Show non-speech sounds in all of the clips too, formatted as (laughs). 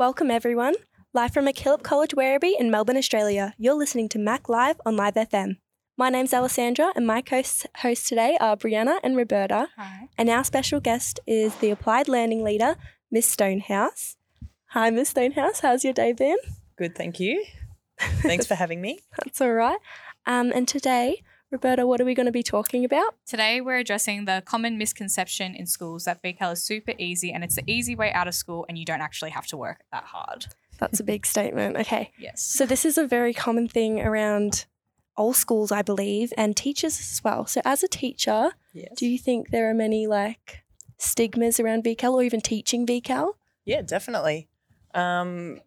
Welcome, everyone. Live from MacKillop College, Werribee in Melbourne, Australia. You're listening to Mac Live on Live FM. My name's Alessandra, and my co hosts today are Brianna and Roberta. Hi. And our special guest is the Applied Learning Leader, Miss Stonehouse. Hi, Miss Stonehouse. How's your day been? Good, thank you. Thanks for (laughs) having me. That's all right. Um, and today, Roberta, what are we going to be talking about? Today we're addressing the common misconception in schools that VCAL is super easy and it's the easy way out of school and you don't actually have to work that hard. That's a big statement. Okay. Yes. So, this is a very common thing around all schools, I believe, and teachers as well. So, as a teacher, Yes. do you think there are many like stigmas around VCAL or even teaching VCAL? yeah, definitely. Um,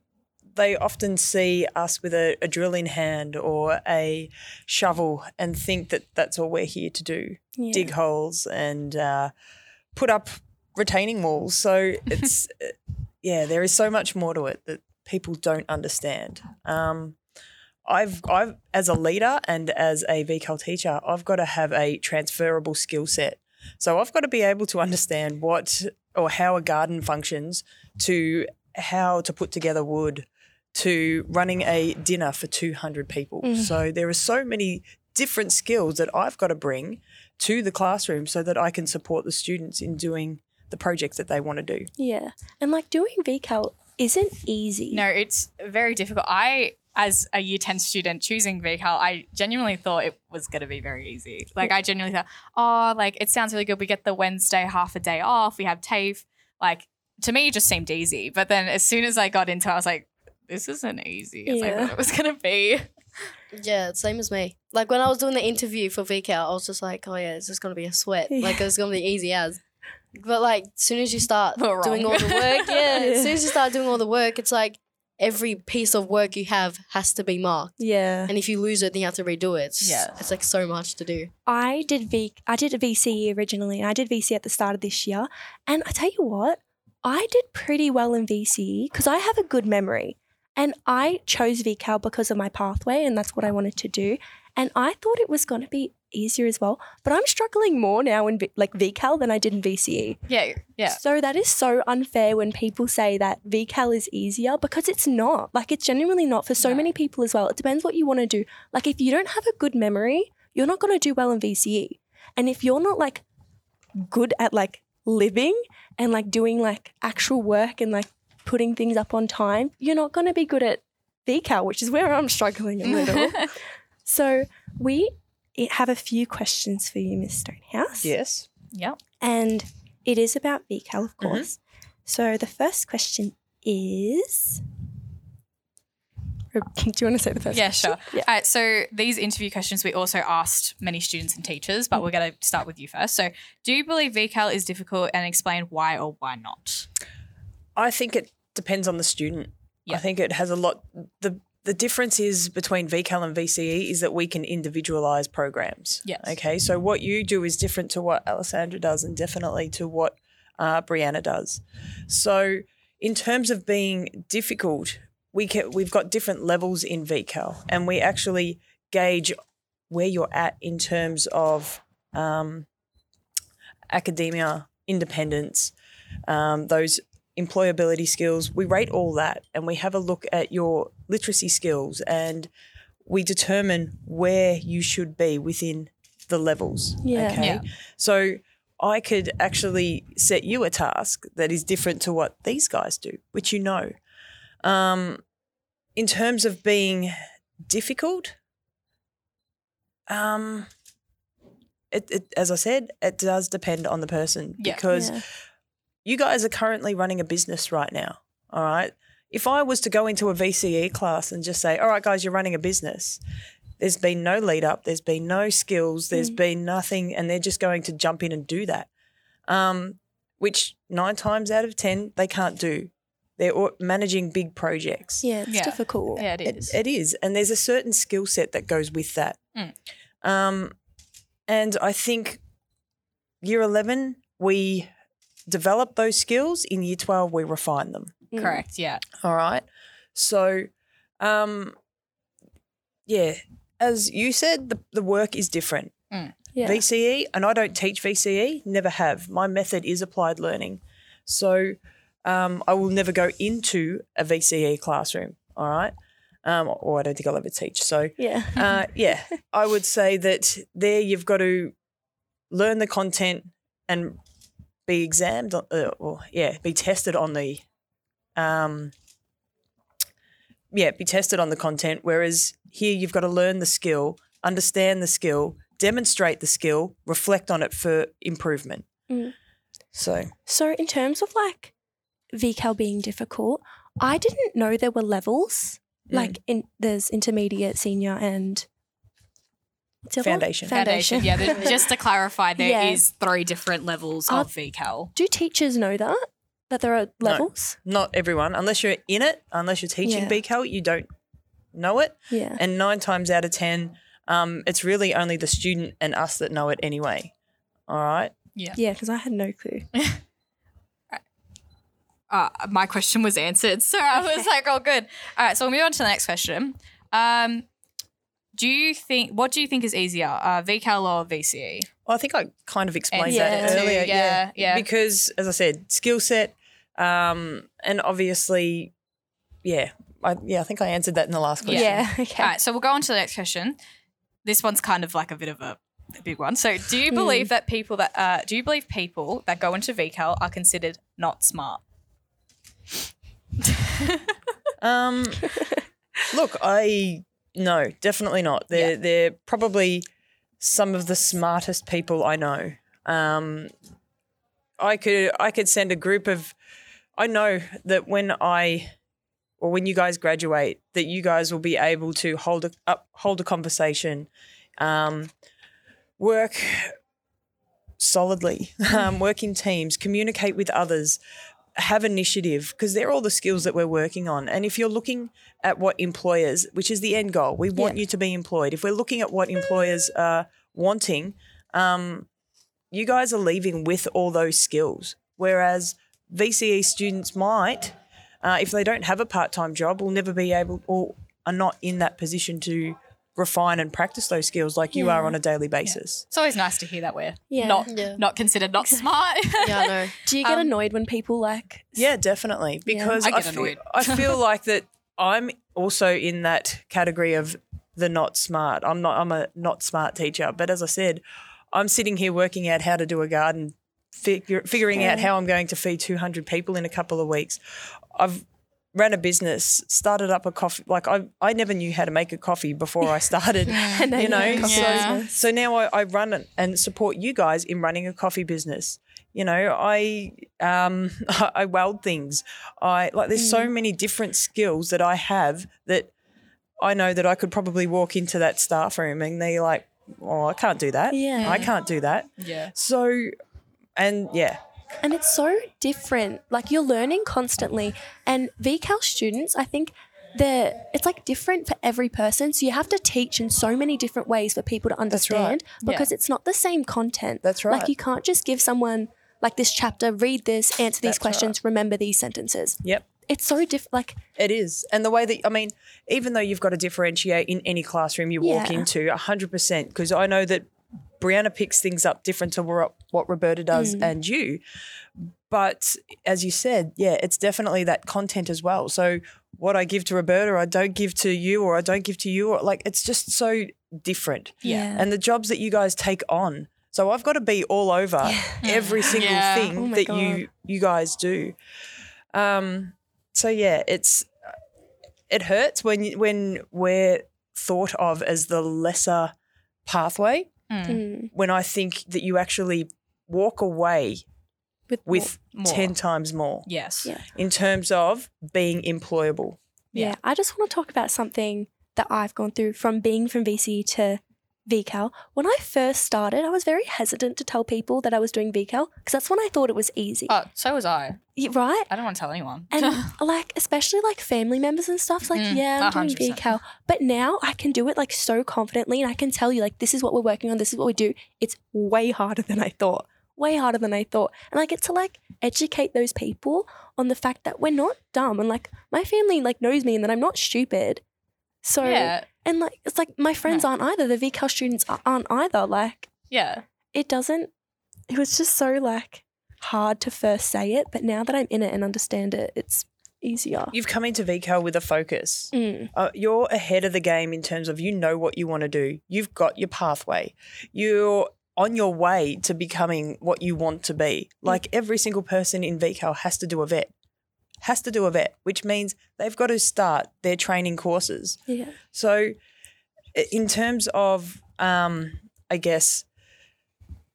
they often see us with a, a drill in hand or a shovel and think that that's all we're here to do Yeah. dig holes and uh, put up retaining walls. So (laughs) it's, uh, yeah, there is so much more to it that people don't understand. Um, I've, I've, as a leader and as a VCAL teacher, I've got to have a transferable skill set. So I've got to be able to understand what or how a garden functions to how to put together wood to running a dinner for 200 people. Mm. So there are so many different skills that I've got to bring to the classroom so that I can support the students in doing the projects that they want to do. Yeah. And like doing VCAL isn't easy. No, it's very difficult. I, as a year 10 student choosing VCAL, I genuinely thought it was going to be very easy. Like, I genuinely thought, oh, like it sounds really good. We get the Wednesday half a day off, we have TAFE. Like, to me, it just seemed easy. But then as soon as I got into it, I was like, this isn't easy as I thought it was going to be. Yeah, same as me. Like when I was doing the interview for VCAL, I was just like, oh yeah, it's just gonna be a sweat. Like it's gonna be easy as. But like, as soon as you start doing all the work, yeah, Yeah. (laughs) as soon as you start doing all the work, it's like every piece of work you have has to be marked. Yeah. And if you lose it, then you have to redo it. It's, Yeah. it's like so much to do. I did V I did a VCE originally and I did VCE at the start of this year. And I tell you what, I did pretty well in VCE because I have a good memory. And I chose VCAL because of my pathway and that's what I wanted to do. And I thought it was going to be easier as well, but I'm struggling more now in V- like VCAL than I did in VCE. Yeah, yeah. So that is so unfair when people say that VCAL is easier because it's not. Like it's genuinely not for so No. many people as well. It depends what you want to do. Like if you don't have a good memory, you're not going to do well in VCE. And if you're not like good at like living and like doing like actual work and like putting things up on time, you're not going to be good at VCAL, which is where I'm struggling a little. (laughs) so we have a few questions for you, Miss Stonehouse. Yes. Yep. And it is about VCAL, of Mhm. course. So the first question is. (laughs) Do you want to say the first Yeah, question? sure. Yeah. All right, so these interview questions we also asked many students and teachers, but we're going to start with you first. So, do you believe VCAL is difficult and explain why or why not? I think it depends on the student. Yeah. I think it has a lot. The the difference is between VCAL and VCE is that we can individualize programs. Yes. Okay. So what you do is different to what Alessandra does, and definitely to what uh, Brianna does. So in terms of being difficult, we can, we've got different levels in VCAL, and we actually gauge where you're at in terms of um, academia independence, um, those employability skills. We rate all that and we have a look at your literacy skills and we determine where you should be within the levels. Yeah. Okay. Yeah. So I could actually set you a task that is different to what these guys do, which you know. Um, in terms of being difficult, um, it, it, as I said, it does depend on the person Yeah. because Yeah. You guys are currently running a business right now. All right. If I was to go into a VCE class and just say, all right, guys, you're running a business, there's been no lead up, there's been no skills, there's been nothing, and they're just going to jump in and do that, um, which nine times out of 10, they can't do. They're managing big projects. Yeah, it's Yeah. difficult. Yeah, it It- is. it is. And there's a certain skill set that goes with that. Mm. Um, and I think year 11, we develop those skills. In year 12, we refine them. Mm. Correct. Yeah. All right. So, um, yeah, as you said, the, the work is different. Yeah. VCE, and I don't teach VCE, never have. My method is applied learning. So, um, I will never go into a VCE classroom. All right. Um, or I don't think I'll ever teach. So, Yeah. uh, yeah, (laughs) I would say that there you've got to learn the content and be examined, uh, or yeah, be tested on the, um, yeah, be tested on the content. Whereas here you've got to learn the skill, understand the skill, demonstrate the skill, reflect on it for improvement. Mm. So So, in terms of like VCAL being difficult, I didn't know there were levels. Mm. Like, in there's intermediate, senior, and what's the? Foundation. Foundation. Yeah, the- just to clarify, there (laughs) is Yeah. three different levels Are- of VCAL. Do teachers know that that there are levels? not everyone, unless you're in it, unless you're teaching Yeah. VCAL, you don't know it. Yeah. And nine times out of 10, um, it's really only the student and us that know it anyway. All right. Yeah, Yeah, because I had no clue. (laughs) uh, my question was answered. So I was Okay. like, oh, good. All right, so we'll move on to the next question. Um, do you think, what do you think is easier, uh, VCAL or VCE? Well, I think I kind of explained Yeah. that too, earlier. yeah, yeah. Because, as I said, skill set, um, and obviously, yeah, I, yeah, I think I answered that in the last question. Yeah. (laughs) Okay. All right, so we'll go on to the next question. This one's kind of like a bit of a, a big one. So, do you Hmm. believe that people that uh, do you believe people that go into VCAL are considered not smart? Um, (laughs) look, I no, definitely not. They're Yeah. they're probably some of the smartest people I know. Um, I could I could send a group of. I know that when I, or when you guys graduate, that you guys will be able to hold a up hold a conversation, um, work solidly, (laughs) um, work in teams, communicate with others, have initiative because they're all the skills that we're working on. And if you're looking at what employers, which is the end goal, we want Yeah. you to be employed. If we're looking at what employers are wanting, um, you guys are leaving with all those skills. Whereas VCE students might, uh, if they don't have a part time job, will never be able or are not in that position to refine and practice those skills like you are on a daily basis. It's always nice to hear that we're Yeah. not Yeah. not considered not smart. (laughs) Yeah, I know. (laughs) Do you get Um, annoyed when people like? Yeah, definitely. Because I I, get feel, annoyed. I feel (laughs) like that I'm also in that category of the not smart. I'm not I'm a not smart teacher. But as I said, I'm sitting here working out how to do a garden, figure, figuring out how I'm going to feed 200 people in a couple of weeks. I've ran a business, started up a coffee. Like I, I never knew how to make a coffee before I started. (laughs) (laughs) And then you know, you have a coffee Yeah. business. so now I, I run it and support you guys in running a coffee business. You know, I um (laughs) I weld things. I like there's so many different skills that I have that I know that I could probably walk into that staff room and they're like, Oh, I can't do that. Yeah. I can't do that. yeah. So and yeah. And it's so different. Like you're learning constantly. And VCAL students, I think they're it's like different for every person. So you have to teach in so many different ways for people to right. understand because it's not the same content. That's right. Like you can't just give someone like this chapter, read this, answer these That's questions, remember these sentences. Yep. It's so different. Like It is. And the way that, I mean, even though you've got to differentiate in any classroom you walk Yeah. into, 100%, because I know that Brianna picks things up different to what, what Roberta does and you. But as you said, yeah, it's definitely that content as well. So what I give to Roberta, I don't give to you, or I don't give to you, or like it's just so different. Yeah. And the jobs that you guys take on. So I've got to be all over every single Yeah. thing Oh that God. you you guys do. Um, so yeah, it's it hurts when when we're thought of as the lesser pathway. Mm. When I think that you actually walk away with with More. ten times more Yes. Yeah. in terms of being employable. Yeah. Yeah. I just want to talk about something that I've gone through from being from VC to VCAL. When I first started, I was very hesitant to tell people that I was doing VCAL because that's when I thought it was easy. Oh, so was I. Y- right? I don't want to tell anyone. And (laughs) like, especially like family members and stuff, it's like, Mm, yeah, I'm doing 100%. VCAL. But now I can do it like so confidently and I can tell you, like, this is what we're working on, this is what we do. It's way harder than I thought. Way harder than I thought. And I get to like educate those people on the fact that we're not dumb and like my family like knows me and that I'm not stupid. So yeah. And like it's like my friends aren't either. The VCAL students aren't either. Like Yeah. it doesn't. It was just so like hard to first say it, but now that I'm in it and understand it, it's easier. You've come into VCAL with a focus. Mm. Uh, you're ahead of the game in terms of you know what you want to do. You've got your pathway. You're on your way to becoming what you want to be. Like every single person in VCAL has to do a VET, has to do a VET, which means they've got to start their training courses. Yeah. So, in terms of, um, I guess,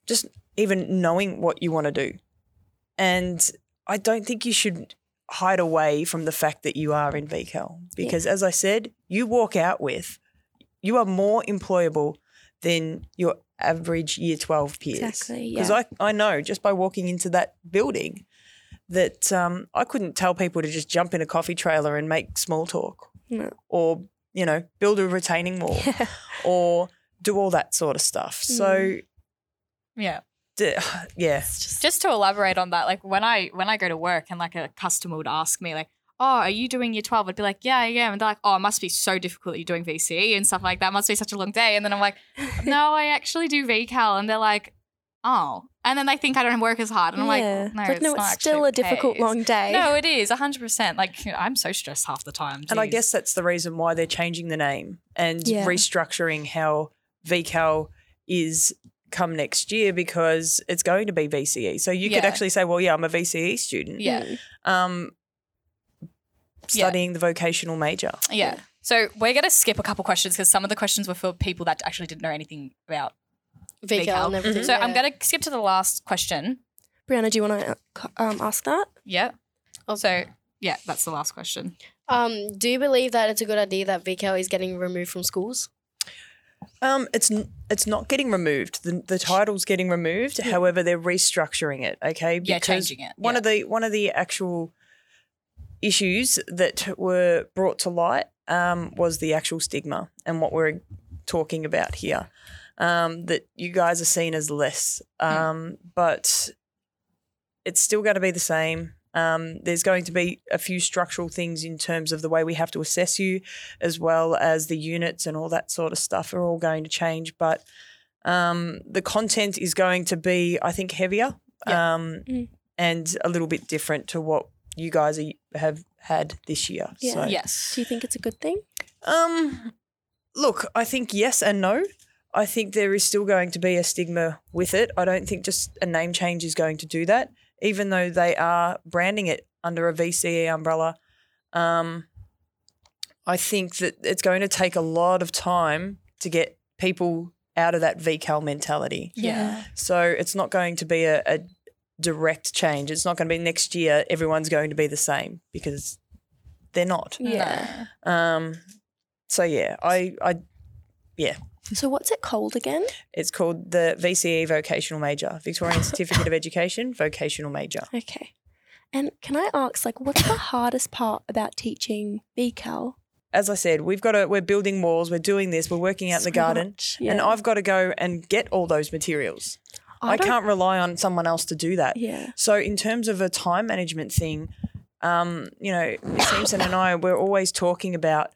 just even knowing what you want to do. And I don't think you should hide away from the fact that you are in VCAL because, as I said, you walk out with, you are more employable than your average year 12 peers. Exactly, Because yeah. I, I know just by walking into that building that um, I couldn't tell people to just jump in a coffee trailer and make small talk No. or you know build a retaining wall (laughs) or do all that sort of stuff so Yeah. d- (sighs) yeah Just to elaborate on that, like when I when I go to work and like a customer would ask me like, "Oh, are you doing year 12?" I'd be like, "Yeah, I am." And they're like, "Oh, it must be so difficult that you're doing VCE and stuff like that. Must be such a long day." And then I'm like, (laughs) "No, I actually do VCAL." And they're like, "Oh." And then they think I don't work as hard. And I'm like, Yeah. "No, It's like, it's no, not it's still a difficult the case." long day. No, it is 100%. Like you know, I'm so stressed half the time. and I guess that's the reason why they're changing the name and Yeah. restructuring how VCAL is come next year because it's going to be VCE so you could actually say well yeah I'm a VCE student Yeah. Mm. um Yeah. studying the vocational major Yeah. So we're going to skip a couple questions because some of the questions were for people that actually didn't know anything about VCAL, VCAL. and everything. So I'm going to skip to the last question. Brianna, do you want to um, ask that? Yeah. Also, yeah, that's the last question. Um, do you believe that it's a good idea that VCAL is getting removed from schools? Um, it's it's not getting removed. The the title's getting removed. However, they're restructuring it. Okay, Yeah, changing it, One yeah. of the one of the actual issues that were brought to light um, was the actual stigma and what we're talking about here. Um, that you guys are seen as less, um, but it's still going to be the same. Um, there's going to be a few structural things in terms of the way we have to assess you, as well as the units and all that sort of stuff are all going to change. But um, the content is going to be, I think, heavier Yeah. um, Mm. and a little bit different to what you guys are, have had this year. Yeah. So, Yes. Do you think it's a good thing? um, look, I think yes and no. I think there is still going to be a stigma with it. I don't think just a name change is going to do that, even though they are branding it under a VCE umbrella. Um, I think that it's going to take a lot of time to get people out of that VCAL mentality. Yeah. So it's not going to be a, a direct change. It's not going to be next year everyone's going to be the same because they're not. Yeah. Um, so yeah, I, I, So what's it called again? it's called the VCE Vocational Major, Victorian (laughs) Certificate of Education Vocational Major. Okay. And can I ask, like, what's the hardest part about teaching VCAL? As I said, we've got to, we're building walls, we're doing this, we're working out in the garden, much, and. I've got to go and get all those materials. I, don't- can't rely on someone else to do that. Yeah. So in terms of a time management thing, um, you know, Simpson and I we're always talking about,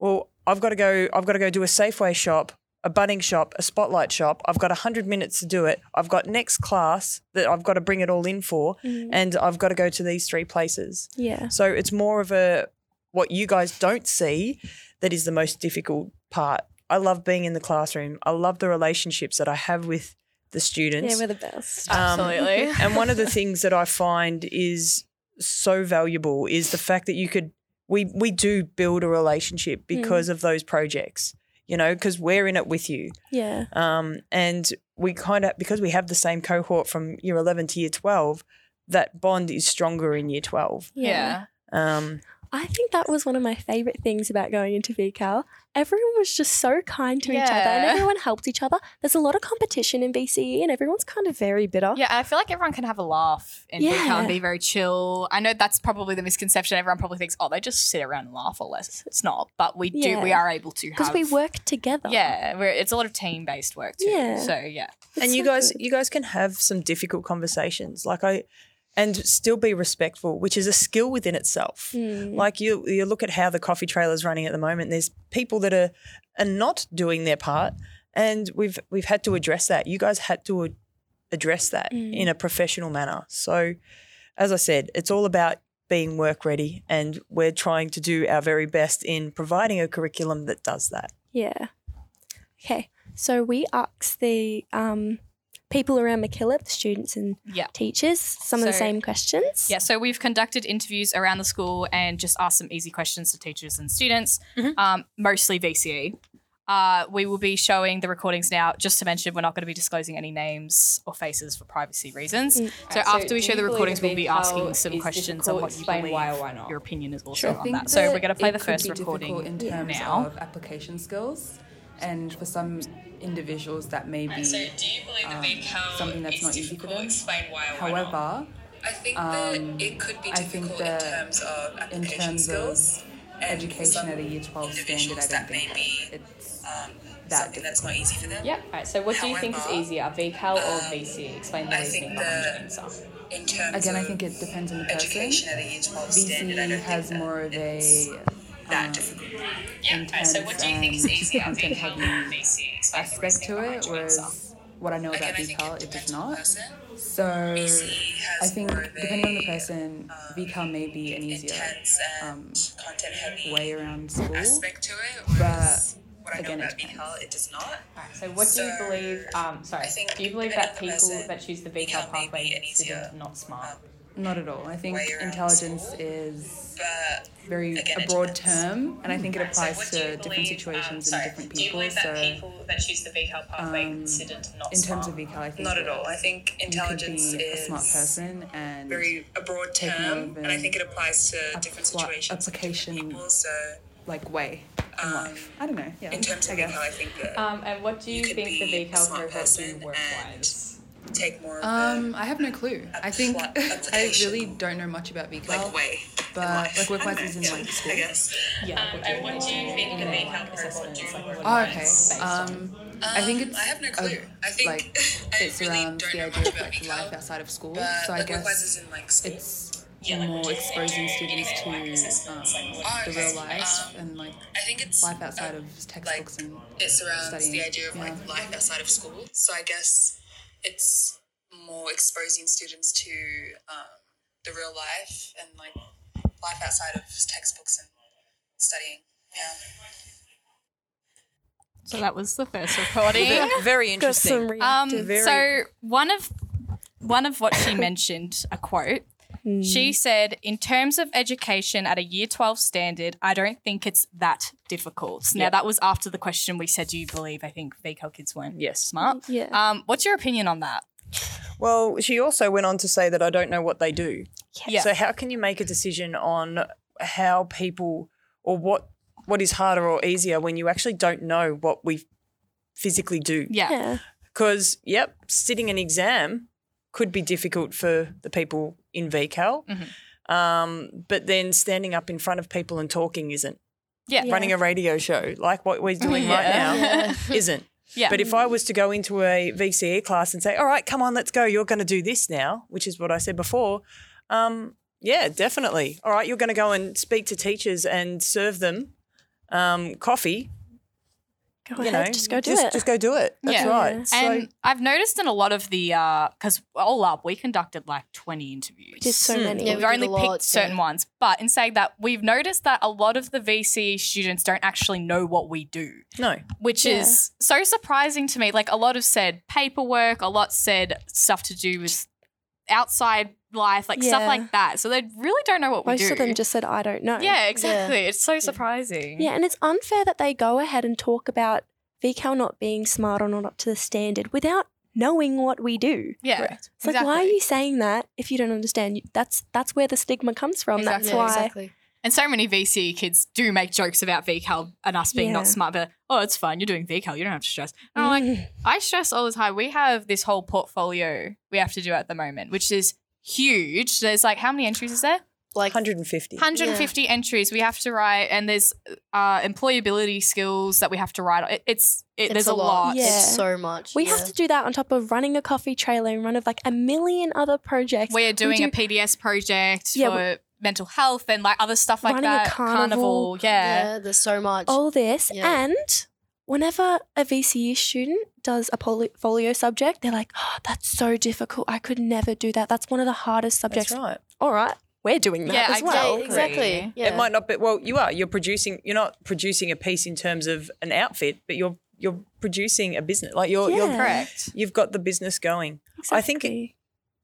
well, I've got to go, I've got to go do a Safeway shop, a Bunnings shop, a spotlight shop. I've got hundred minutes to do it. I've got next class that I've got to bring it all in for, Mm. and I've got to go to these three places. Yeah. So it's more of a what you guys don't see that is the most difficult part. I love being in the classroom. I love the relationships that I have with the students. Yeah, we're the best. Um, Absolutely. (laughs) (laughs) and one of the things that I find is so valuable is the fact that you could we we do build a relationship because of those projects. You know, because we're in it with you. yeah. Um, and we kind of because we have the same cohort from year eleven to year twelve, that bond is stronger in year twelve. yeah. Um, I think that was one of my favorite things about going into VCAL. Everyone was just so kind to each other and everyone helped each other. There's a lot of competition in VCE and everyone's kind of very bitter. Yeah, I feel like everyone can have a laugh in VCAL and be very chill. I know that's probably the misconception. Everyone probably thinks, oh, they just sit around and laugh or less. It's not, but we do. We are able to Because we work together. Yeah, we're, it's a lot of team based work too. Yeah. So yeah, It's and you guys good. you guys can have some difficult conversations like i and still be respectful which is a skill within itself Mm. like you you look at how the coffee trailer is running at the moment there's people that are are not doing their part and we've we've had to address that you guys had to ad- address that Mm. in a professional manner. So, as I said, it's all about being work ready, and we're trying to do our very best in providing a curriculum that does that. Yeah. Okay. So we asked the um, people around MacKillop, the students and Yeah. teachers, some of the same questions. Yeah, so we've conducted interviews around the school and just asked some easy questions to teachers and students, Mm-hmm. um, mostly VCE. Uh, we will be showing the recordings now. Just to mention, we're not going to be disclosing any names or faces for privacy reasons. Mm. So Right, so after we show the recordings, we'll be asking some questions on difficult? what you believe why or why not? your opinion is also Sure. on that. So we're going to play the first recording in terms now. of application skills, and for some individuals that may be So, do you believe that um, VCAL something that's not easy for difficult? them. Explain why or why not. However, I think um, that it could be I think difficult that in terms of in application terms skills. of education some at a year 12 standard, I don't that think may be it's um, that something that's not easy for them. Yeah. All right. So, what do you think is However, easier, VCAL or um, VC? Explain the I reasoning behind your answer. In terms again. I think it depends on the person. education at a year 12 standard, I VC don't has think more of a that um, difficult. intense so what do you think is and easier, content VCAL heavy or VC? Explain the aspect to it, your answer. whereas what I know about I think VCAL, it it does depends on the not. So I think depending on the person, um, VCAL may be an easier intense and um, content heavy way around school. aspect to it, whereas what I know again, it about depends. VCAL, it does not. Alright, so what do you believe? Um, sorry, I think do you believe that people person, that choose the VCAL VCAL pathway an easier, considered not smart? um, Not at all. I think intelligence school. is very Again, a broad term, and I think it Right, so applies what do you to different situations um, sorry, and different Do you people. believe that So, people that choose the VCAL pathway um, considered not in terms of VCAL, I think Not at all. I think you could intelligence be is a smart person and very a broad term, of and I think it applies to different appli- situations, and application different people. So like way in Um, life. I don't know. Yeah, in terms of guess. VCAL, I think that Um, and what do you, You think the VCAL smart cohort person work wise? Take more of Um, I have no clue. I think (laughs) I really don't know much about the VCAL, like way. but like work wise is in know, like school. I guess. Yeah. Um, and what do you think the VCAL cohort do work Oh, okay. based Um, I think Um, it's I have no clue. I think like (laughs) it's really around don't the know idea of about like life outside of school. but so I like work wise guess is in like school. it's Yeah, like, more what exposing students to assessments, like, um, the real life um, and like I think it's life outside uh, of textbooks and it surrounds studying, the idea of like life outside of school. So I guess it's more exposing students to um, the real life and like life outside of textbooks and studying. Yeah. So that was the first recording. Very interesting. Um. Very- so one of one of what she mentioned, a quote. Hmm. She said, "In terms of education at a Year Twelve standard, I don't think it's that difficult." Now Yep. that was after the question we said, "Do you believe?" I think VCAL kids weren't Yes. smart. yeah. Um, what's your opinion on that? Well, she also went on to say that I don't know what they do. Yeah. So how can you make a decision on how people or what what is harder or easier when you actually don't know what we physically do? yeah. yeah. Because yep, sitting an exam could be difficult for the people in VCAL. Mm-hmm. Um, but then standing up in front of people and talking isn't. Yeah. Yeah. Running a radio show like what we're doing right now (laughs) isn't. Yeah. But if I was to go into a VCE class and say, all right, come on, let's go, you're going to do this now, which is what I said before, um, yeah, definitely. All right, you're going to go and speak to teachers and serve them um, coffee. Go you ahead, know, just go do just, it. Just go do it. That's Yeah. right. Yeah. So, and I've noticed in a lot of the because all up we conducted like twenty interviews. we did so Hmm. many. Yeah, we've we only a lot, picked certain yeah. ones. But in saying that, we've noticed that a lot of the VC students don't actually know what we do, no, which Yeah. is so surprising to me. Like a lot have said paperwork, a lot said stuff to do with outside life, like stuff like that. So they really don't know what we do. Most of them just said, I don't know. yeah, exactly. It's so surprising. Yeah, and it's unfair that they go ahead and talk about VCAL not being smart or not up to the standard without knowing what we do. yeah. Correct. It's like, why are you saying that if you don't understand? That's that's where the stigma comes from. Exactly. That's Yeah, why. exactly. And so many VC kids do make jokes about VCAL and us being Yeah. not smart, but oh, it's fine. You're doing VCAL. You don't have to stress. And I'm like. (laughs) I stress all the time. We have this whole portfolio we have to do at the moment, which is huge. There's like, how many entries is there? Like 150. 150 entries we have to write, and there's uh, employability skills that we have to write. It, it's, it, it's there's a lot. Yeah. It's so much. we yeah. have to do that on top of running a coffee trailer and run of like a million other projects. We're doing do- a PDS project Yeah, for mental health and like other stuff like Running a that. carnival. yeah. Yeah, there's so much. all this Yeah. and whenever a VCE student does a portfolio subject, they're like, oh, that's so difficult. I could never do that. That's one of the hardest subjects. That's right. All right, we're doing that Yeah, as I- well. exactly. Yeah. It might not be well, you are. You're producing you're not producing a piece in terms of an outfit, but you're you're producing a business. Like you're you're Correct. you've got the business going. I think it Exactly.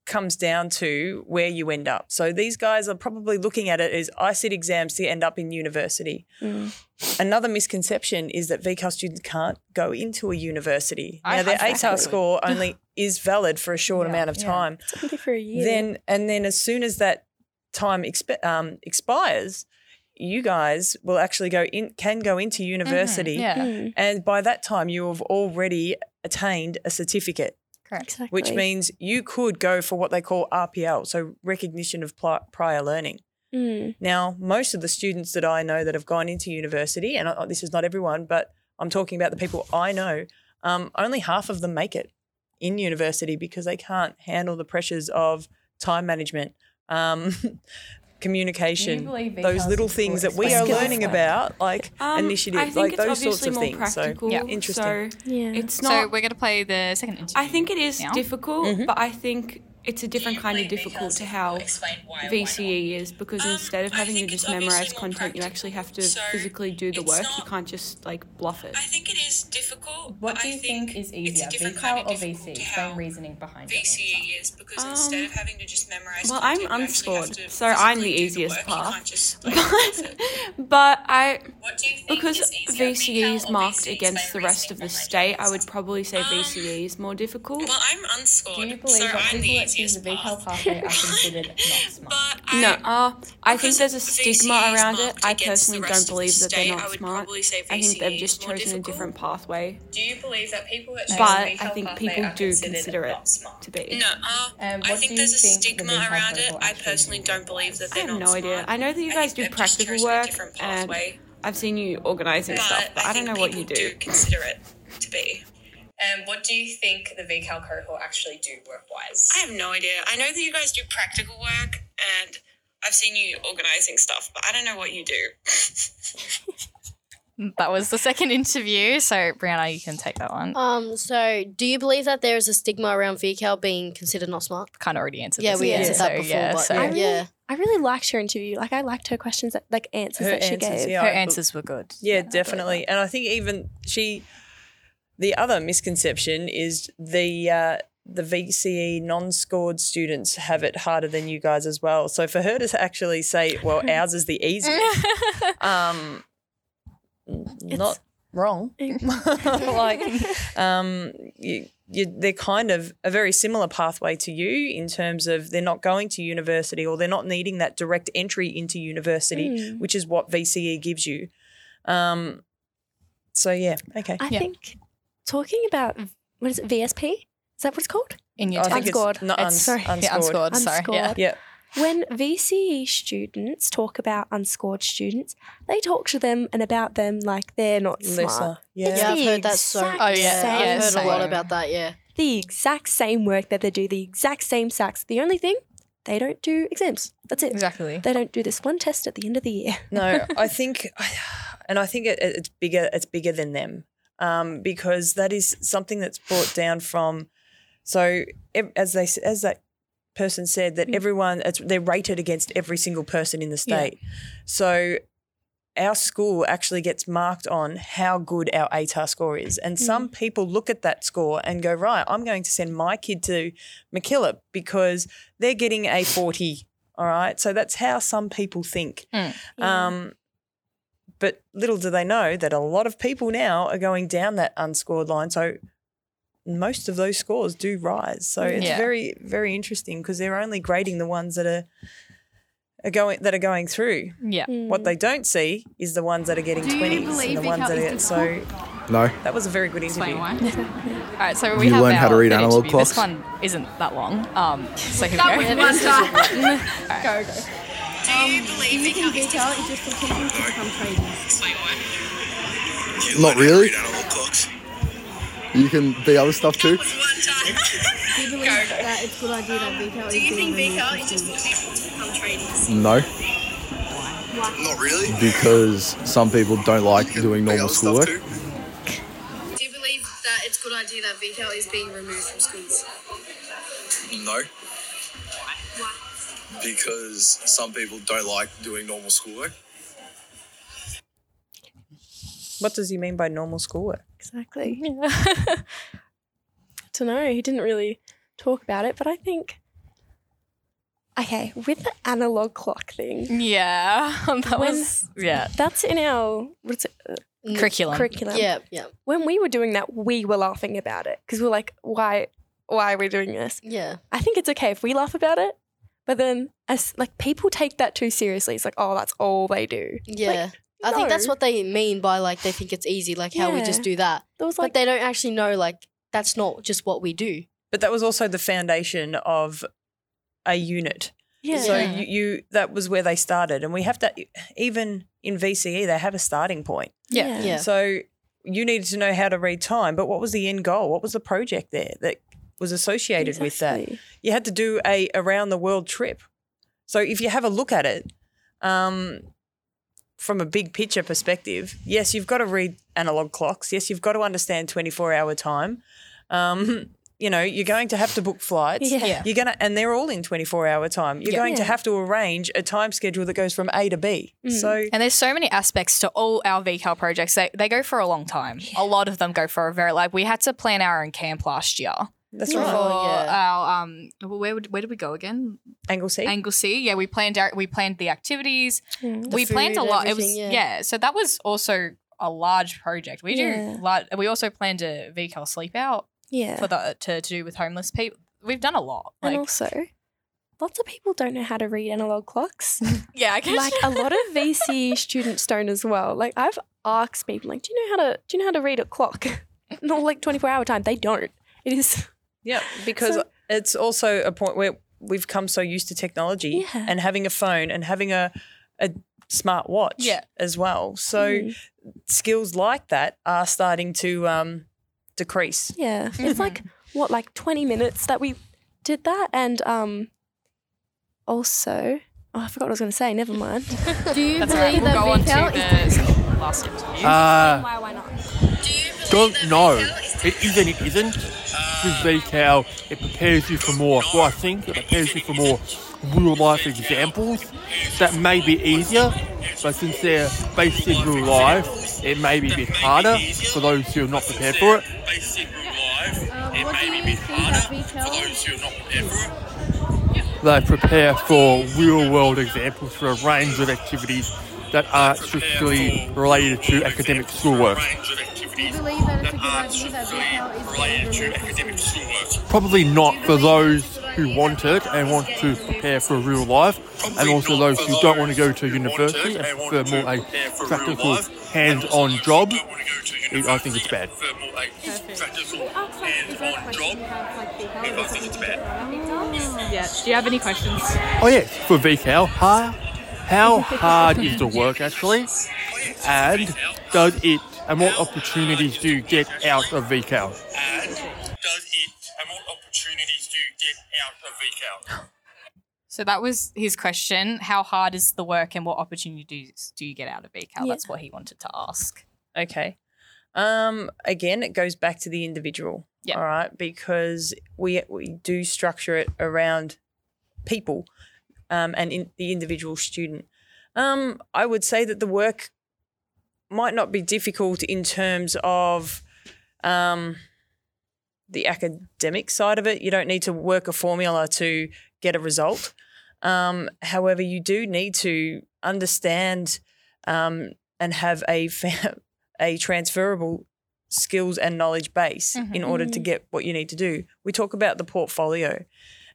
Comes down to where you end up. So these guys are probably looking at it as I sit exams to end up in university. Mm. Another misconception is that VCAL students can't go into a university. I now their have ATAR score only is valid for a short Yeah, amount of yeah. time. It's only for a year. Then and then as soon as that time expi- um, expires, you guys will actually go in can go into university. Yeah. Mm, And by that time, you have already attained a certificate, Correct. exactly. which means you could go for what they call RPL, so recognition of prior learning. Mm, Now, most of the students that I know that have gone into university, and I, this is not everyone, but I'm talking about the people I know, um, only half of them make it in university because they can't handle the pressures of time management, um, (laughs) communication, those little things that we are skills? learning about, like Um, initiative, I think like it's those sorts obviously of more things. practical. So, Yeah. interesting. So yeah. it's So not. we're gonna play the second interview. I think it is now. difficult, Mhm. but I think it's a different kind of difficult to how VCE is because Um, instead of having to just memorize more content, you actually have to So physically do the it's work. You can't just like bluff it. I think it is difficult. What do you think, is it's easier, a different VCAL kind of or difficult VC? to Explain reasoning behind your VCE answer. is because Um, instead of having to just memorize well, content, I'm you actually have unscored, to so I'm the physically do easiest work. You path. can't just, like, (laughs) bluff. But I, What do you think because VCE is marked against the rest of the state, I would probably say Um, VCE is more difficult. Well, I'm unscored, Do you believe so I'm the people that choose easiest the pathway are considered (laughs) not smart? But I, No, uh, I think there's a VCE is stigma around it. I personally don't of the believe that they're state, I not would smart. probably say I think they've just more chosen a different pathway. Do you believe that people that choose But I think people do consider it smart? to be. No, uh, Um, I think there's you a think the stigma around it. I personally do don't believe that they're not smart. I have not no idea. I know that you guys do practical work, and. I've seen you organizing stuff, but I, don't know what you people do. consider it to be. And what do you think the VCAL cohort actually do work wise? I have no idea. I know that you guys do practical work, and I've seen you organizing stuff, but I don't know what you do. (laughs) That was the second interview. So Brianna, you can take that one. Um. So, do you believe that there is a stigma around VCAL being considered not smart? Kind of already answered. Yeah, this we again, answered so, that before. Yeah, but so I really, yeah. I really liked her interview. Like I liked her questions, that, like answers Her that she gave. yeah. her answers were good. Yeah, definitely. And I think even she, the other misconception is the uh, the VCE non-scored students have it harder than you guys as well. So for her to actually say, "Well, (laughs) ours is the easiest," (laughs) um, not wrong. (laughs) like, um, you, you, they're kind of a very similar pathway to you in terms of they're not going to university or they're not needing that direct entry into university, Mm. which is what VCE gives you. Um, so yeah, okay. I Yeah. think talking about what is it VSP? Is that what it's called? In your I think Unscored. not It's- uns- sorry. unscored. Yeah, unscored. Sorry. Yeah. Unscored. Yeah. When VCE students talk about unscored students, they talk to them and about them like they're not smart. Lesser. Yeah. Yeah, I've heard that so. Oh, yeah. same Yeah, I've heard a lot about that. Yeah. The exact same work that they do, the exact same SACs. The only thing, they don't do exams. That's it. Exactly. They don't do this one test at the end of the year. No, I (laughs) think, (sighs) and I think it, it's bigger. It's bigger than them um, because that is something that's brought down from. So as they as that person said that everyone it's, they're rated against every single person in the Yeah. state. So our school actually gets marked on how good our ATAR score is. And some people look at that score and go, right, I'm going to send my kid to MacKillop because they're getting a 40. All right. So that's how some people think. Um, but little do they know that a lot of people now are going down that unscored line. So most of those scores do rise. So it's Yeah. very, very interesting because they're only grading the ones that are, are going that are going through. Yeah. What they don't see is the ones that are getting Do you twenties and believe the ones that are is so No. that was a very good interview. (laughs) All right, so we You have learn how to read analog interview. This one isn't that long. Um, so here That we was go. one (laughs) time. (laughs) Go, go. Do you believe Do you think VCAL is VCAL just for people to become tradies? Explain why. Not really. You can be other stuff too. One time. (laughs) (laughs) Do you believe that it's a good idea that VCAL Do is you think being VCAL is just for people to become tradies? No, Not really. because some people don't like doing normal schoolwork. Do you believe that it's a good idea that VCAL is being removed from schools? No. Because some people don't like doing normal schoolwork. What does he mean by normal schoolwork? Exactly. (laughs) I don't know. He didn't really talk about it, but I think. Okay, with the analog clock thing, Yeah, (laughs) that When- was yeah that's in our what's it, uh, Mm, curriculum. curriculum. Yeah, yeah, When we were doing that, we were laughing about it because we're like, why, why are we doing this? yeah. I think it's okay if we laugh about it, but then as like people take that too seriously. It's like, oh, that's all they do. Yeah. I think that's what they mean by like they think it's easy, like how we just do that. There was But like, they don't actually know like that's not just what we do. But that was also the foundation of a unit. yeah, So Yeah. you, you that was where they started, and we have to even in VCE they have a starting point. Yeah. Yeah. So you needed to know how to read time, but what was the end goal? What was the project there that was associated with that? You had to do a around the world trip. So if you have a look at it, um, from a big picture perspective, yes, you've got to read analog clocks. Yes, you've got to understand twenty four hour time. Um, (laughs) you know, you're going to have to book flights. Yeah. Yeah. You're gonna, and they're all in 24 hour time. You're Yeah. going to have to arrange a time schedule that goes from A to B. Mm. So And there's so many aspects to all our VCAL projects. They, they go for a long time. A lot of them go for a very like we had to plan our own camp last year. That's For right. Oh, yeah. our um where would, where did we go again? Angle C. Anglesea. Yeah, we planned our, we planned the activities. Mm. The we planned a lot. It was yeah. yeah. So that was also a large project. We Yeah. do lar- we also planned a VCAL sleep out Yeah. for the to, to do with homeless people. We've done a lot. and also, lots of people don't know how to read analog clocks. (laughs) yeah, I guess like a lot of VC (laughs) students don't as well. Like I've asked people, like, do you know how to do you know how to read a clock? (laughs) Not like twenty four hour time. They don't. It is Yeah, because So- it's also a point where we've come so used to technology Yeah. and having a phone and having a a smart watch Yeah. as well. So Mm. skills like that are starting to um, decrease. yeah. It's like what like twenty minutes that we did that, and um, also. Oh, I forgot what I was going to say. Never mind. (laughs) Do you That's all right. believe We'll that go on VCAL is to the (laughs) last interview. Uh, why? Why not? don't know. It is and it isn't. With VCAL, it prepares you for more. Well, I think it prepares you for more real life examples that may be easier, but since they're based in real life, it may be a bit harder for those who are not prepared for it. Um, what do you think that They prepare for real world examples for a range of activities that aren't strictly related to academic schoolwork. Do you believe that it's a good idea that VCAL is being removed from schools? Probably not for those who want it and want to prepare for real life, and also those who don't want to go to university and prefer more a practical, hands-on job. I think it's bad. Oh, yeah. Do you have any questions? Oh yes, for VCAL, how, how (laughs) hard is the work actually, and does it, and what opportunities do you get out of VCAL? Does it, and what opportunities do you get out of VCAL? So that was his question. How hard is the work and what opportunities do you get out of VCAL? Yeah. That's what he wanted to ask. Okay. Um, again, it goes back to the individual. Yeah. All right, because we we do structure it around people, um, and in the individual student. Um, I would say that the work might not be difficult in terms of um, the academic side of it. You don't need to work a formula to get a result. Um, however, you do need to understand um, and have a (laughs) a transferable skills and knowledge base in order to get what you need to do. We talk about the portfolio.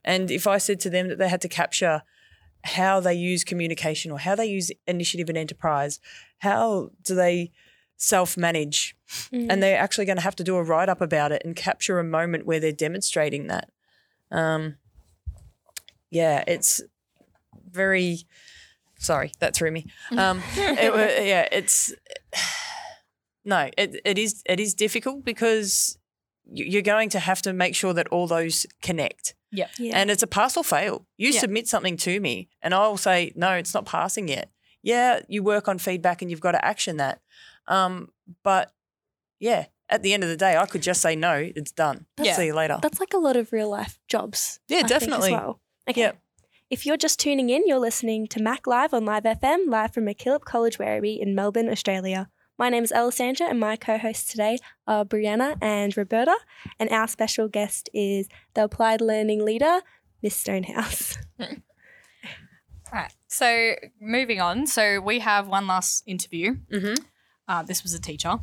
And if I said to them that they had to capture how they use communication or how they use initiative and enterprise, how do they self manage? And they're actually going to have to do a write up about it and capture a moment where they're demonstrating that. Um, yeah, it's very. Sorry, that threw me. (laughs) Um, it, yeah, it's (sighs) no, it, it is it is difficult because you- you're going to have to make sure that all those connect. Yeah. Yeah. And it's a pass or fail. You Yeah. submit something to me, and I'll say, no, it's not passing yet. Yeah, you work on feedback and you've got to action that. Um, but yeah, at the end of the day, I could just say no. It's done. Yeah. See you later. That's like a lot of real life jobs. Yeah, I think, definitely. as well. Okay. If you're just tuning in, you're listening to Mac Live on Live FM, live from MacKillop College Werribee in Melbourne, Australia. My name is Alessandra, and my co hosts today are Brianna and Roberta. And our special guest is the Applied Learning Leader, Miss Stonehouse. (laughs) Right. So moving on. So we have one last interview. Mm-hmm. Uh, this was a teacher.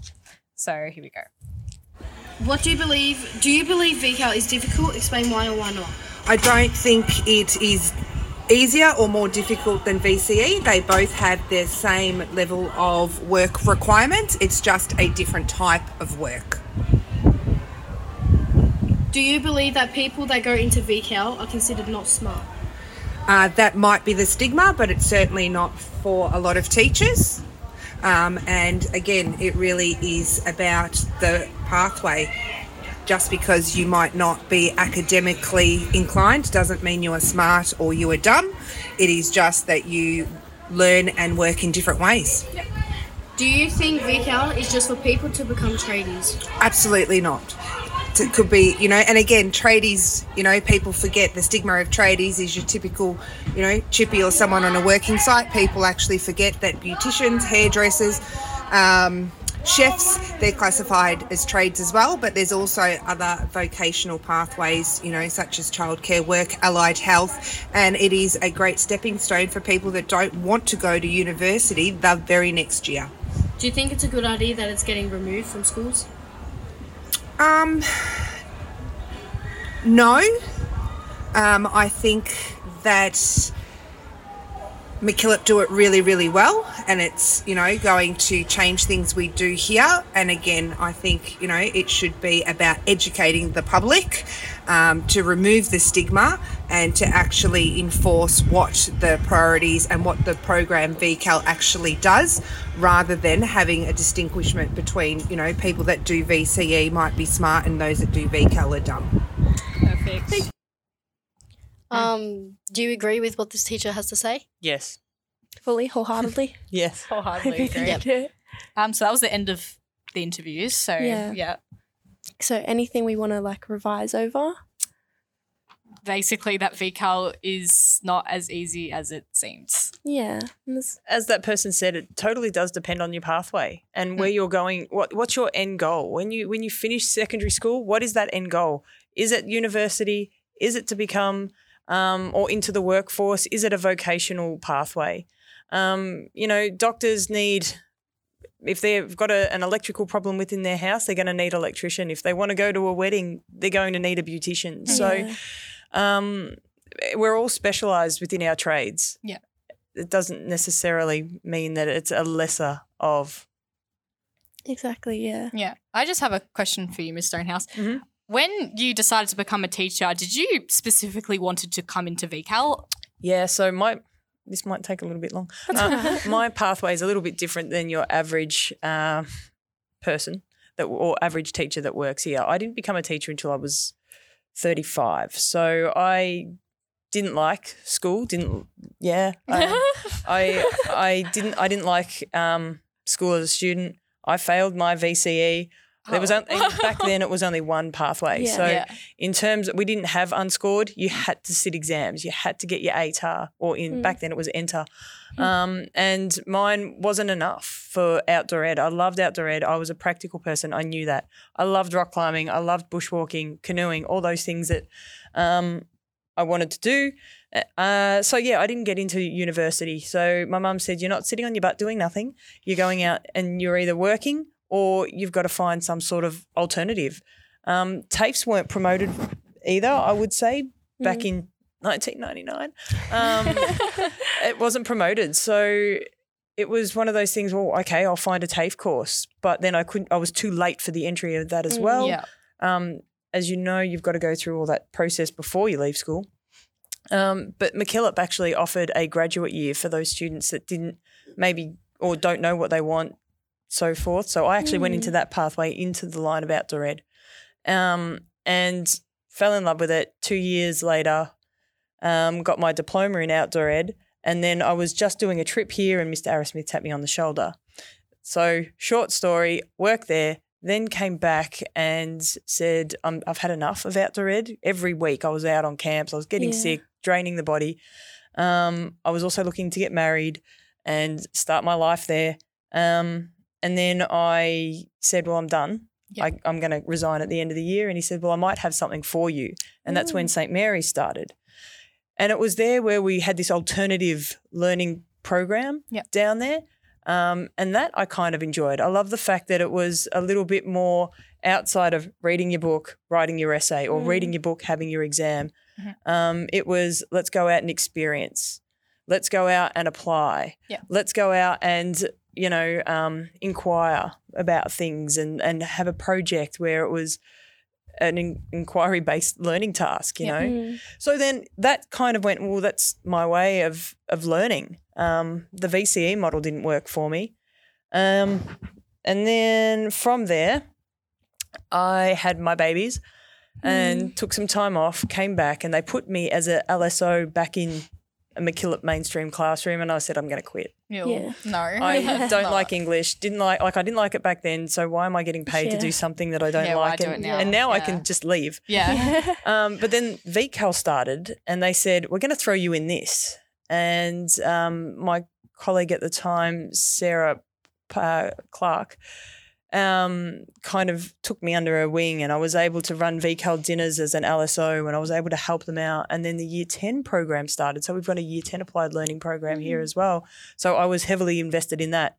So here we go. What do you believe? Do you believe VCAL is difficult? Explain why or why not. I don't think it is easier or more difficult than VCE. They both have the same level of work requirements. It's just a different type of work. Do you believe that people that go into VCAL are considered not smart? Uh, that might be the stigma, but it's certainly not for a lot of teachers. Um, and again, it really is about the pathway. Just because you might not be academically inclined doesn't mean you are smart or you are dumb. It is just that you learn and work in different ways. Do you think VCAL is just for people to become tradies? Absolutely not. It could be, you know, and again, tradies, you know, people forget the stigma of tradies is your typical, you know, chippy or someone on a working site. People actually forget that beauticians, hairdressers, um, chefs, they're classified as trades as well, but there's also other vocational pathways, you know, such as childcare work, allied health, and it is a great stepping stone for people that don't want to go to university the very next year. Do you think it's a good idea that it's getting removed from schools? Um, no. Um, I think that MacKillop do it really, really well, and it's you know going to change things we do here. And again, I think you know it should be about educating the public um, to remove the stigma and to actually enforce what the priorities and what the program VCAL actually does, rather than having a distinguishment between you know people that do VCE might be smart and those that do VCAL are dumb. Perfect. Um, do you agree with what this teacher has to say? Yes. Fully, wholeheartedly. (laughs) Yes. Wholeheartedly agree. Yep. Um, so that was the end of the interviews. So Yeah. yeah. So, anything we want to like revise over? Basically, that VCAL is not as easy as it seems. Yeah. As that person said, it totally does depend on your pathway and where you're going. What What's your end goal when you when you finish secondary school? What is that end goal? Is it university? Is it to become um, or into the workforce? Is it a vocational pathway? Um, you know, doctors need if they've got a, an electrical problem within their house, they're going to need an electrician. If they want to go to a wedding, they're going to need a beautician. So um, we're all specialised within our trades. Yeah. It doesn't necessarily mean that it's a lesser of. Exactly. Yeah. Yeah. I just have a question for you, Ms. Stonehouse. Mhm. When you decided to become a teacher, did you specifically wanted to come into VCAL? Yeah, so my this might take a little bit long. (laughs) Uh, my pathway is a little bit different than your average uh, person that or average teacher that works here. I didn't become a teacher until I was 35. So I didn't like school, didn't yeah. I (laughs) I, I didn't I didn't like um, school as a student. I failed my VCE. There was Oh. only, back (laughs) then it was only one pathway. Yeah. So Yeah. in terms we didn't have unscored, you had to sit exams. You had to get your ATAR or in Mm. back then it was ENTER. Um, and mine wasn't enough for outdoor ed. I loved outdoor ed. I was a practical person. I knew that. I loved rock climbing. I loved bushwalking, canoeing, all those things that um, I wanted to do. Uh, so yeah, I didn't get into university. So my mum said, "You're not sitting on your butt doing nothing. You're going out and you're either working or you've got to find some sort of alternative." Um, TAFEs weren't promoted either. I would say back in 1999, um, (laughs) it wasn't promoted. So it was one of those things. Well, okay, I'll find a TAFE course, but then I couldn't. I was too late for the entry of that as Mm, well. yeah. Um, as you know, you've got to go through all that process before you leave school. Um, but MacKillop actually offered a graduate year for those students that didn't maybe or don't know what they want, so forth. So I actually went into that pathway into the line of outdoor ed, um, and fell in love with it. Two years later, um, got my diploma in outdoor ed, and then I was just doing a trip here, and Mr. Arrowsmith tapped me on the shoulder. So short story, worked there, then came back and said, um, I've had enough of outdoor ed. Every week I was out on camps, I was getting Yeah. sick, draining the body. Um, I was also looking to get married and start my life there. Um, and then I said, Well, I'm done. I, I'm going to resign at the end of the year. And he said, Well, I might have something for you. And that's when St. Mary's started. And it was there where we had this alternative learning program Yep. down there. Um, and that I kind of enjoyed. I love the fact that it was a little bit more outside of reading your book, writing your essay, or Mm. reading your book, having your exam. Mhm. Um, it was let's go out and experience. Let's go out and apply. Yeah. Let's go out and you know um, inquire about things and and have a project where it was an in- inquiry based learning task. You Yeah. know. Mm. So then that kind of went, well, that's my way of of learning. Um, the VCE model didn't work for me. Um, and then from there, I had my babies and took some time off, came back, and they put me as a LSO back in a MacKillop mainstream classroom. And I said, I'm going to quit. Ew. Yeah. No. I (laughs) don't like English. Didn't like like I didn't like it back then. So why am I getting paid to do something that I don't Yeah, why like? do and, it now? and now I can just leave. Yeah. (laughs) Um, but then VCAL started and they said, we're going to throw you in this. And um, my colleague at the time, Sarah uh, Clark, um, kind of took me under her wing and I was able to run VCAL dinners as an LSO and I was able to help them out. And then the year 10 program started. So we've got a year 10 applied learning program here as well. So I was heavily invested in that.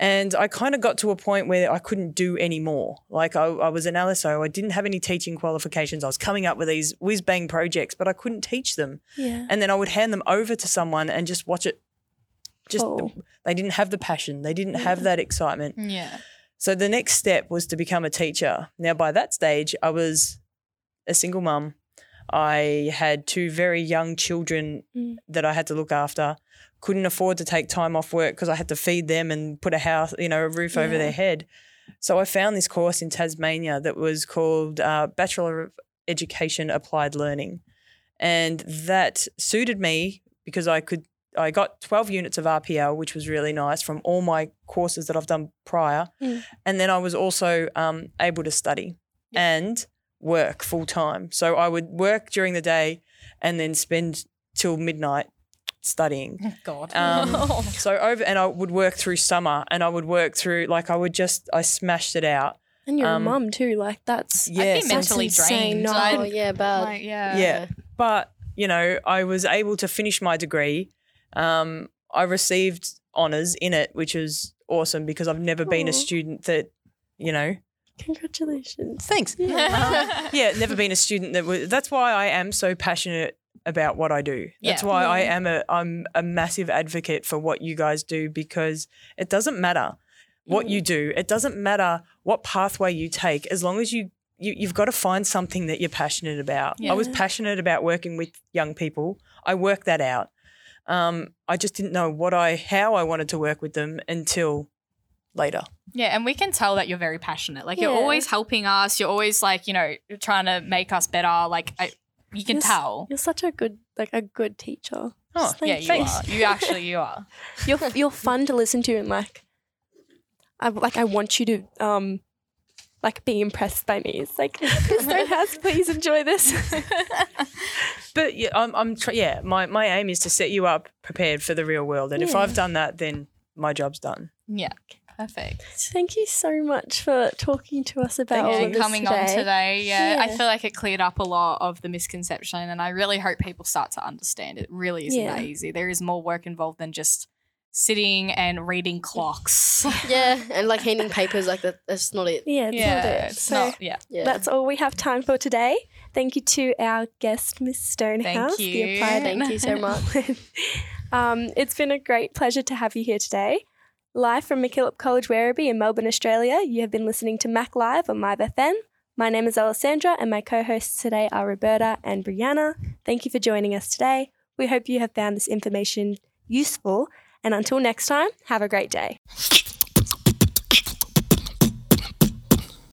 And I kind of got to a point where I couldn't do any more. Like I, I was an LSO, I didn't have any teaching qualifications. I was coming up with these whiz bang projects, but I couldn't teach them. Yeah. And then I would hand them over to someone and just watch it. Just Oh. they didn't have the passion, they didn't have that excitement. Yeah. So the next step was to become a teacher. Now, by that stage, I was a single mum. I had two very young children Mm. that I had to look after. Couldn't afford to take time off work because I had to feed them and put a house, you know, a roof over their head. So I found this course in Tasmania that was called uh, Bachelor of Education Applied Learning, and that suited me because I could. I got 12 units of RPL, which was really nice from all my courses that I've done prior. Mm. And then I was also um, able to study and work full time. So I would work during the day and then spend till midnight studying. God. Um, (laughs) so over, and I would work through summer and I would work through, like, I would just, I smashed it out. And you're Um, a mum too. Like that's Yeah, I'd be mentally That's insane. drained. No. Oh yeah, bad. like, yeah. yeah. But, you know, I was able to finish my degree. Um, I received honours in it, which is awesome because I've never been a student that, you know, congratulations. thanks. yeah, (laughs) never been a student that was. That's why I am so passionate about what I do. That's Yeah. why I am a I'm a massive advocate for what you guys do because it doesn't matter what you do. It doesn't matter what pathway you take as long as you. You, you've got to find something that you're passionate about. I was passionate about working with young people. I worked that out. Um, I just didn't know what I how I wanted to work with them until later. Yeah, and we can tell that you're very passionate. Like you're always helping us. You're always like, you know, trying to make us better. Like I, you can Yes. tell. You're such a good like a good teacher. Oh, Yeah, you Thanks. are. You actually you are. (laughs) You're you're fun to listen to and like I like I want you to um like be impressed by me. It's like (laughs) Miss Stonehouse, please enjoy this. (laughs) But yeah, I'm, I'm tr- yeah. My my aim is to set you up prepared for the real world, and if Yeah. I've done that, then my job's done. Yeah. Perfect. Thank you so much for talking to us about all and of this coming today. on today. Yeah, I Yeah. feel like it cleared up a lot of the misconception, and I really hope people start to understand it. Really isn't Yeah. that easy. There is more work involved than just sitting and reading clocks. (laughs) Yeah, and like handing papers like that. That's not it. Yeah, it's yeah, not it. it's So not. Yeah. Yeah. that's all we have time for today. Thank you to our guest, Miss Stonehouse. the you. applied- Thank you so much. (laughs) um, it's been a great pleasure to have you here today. Live from MacKillop College Werribee in Melbourne, Australia, you have been listening to Mac Live on Live FM. My name is Alessandra, and my co hosts today are Roberta and Brianna. Thank you for joining us today. We hope you have found this information useful, and until next time, have a great day.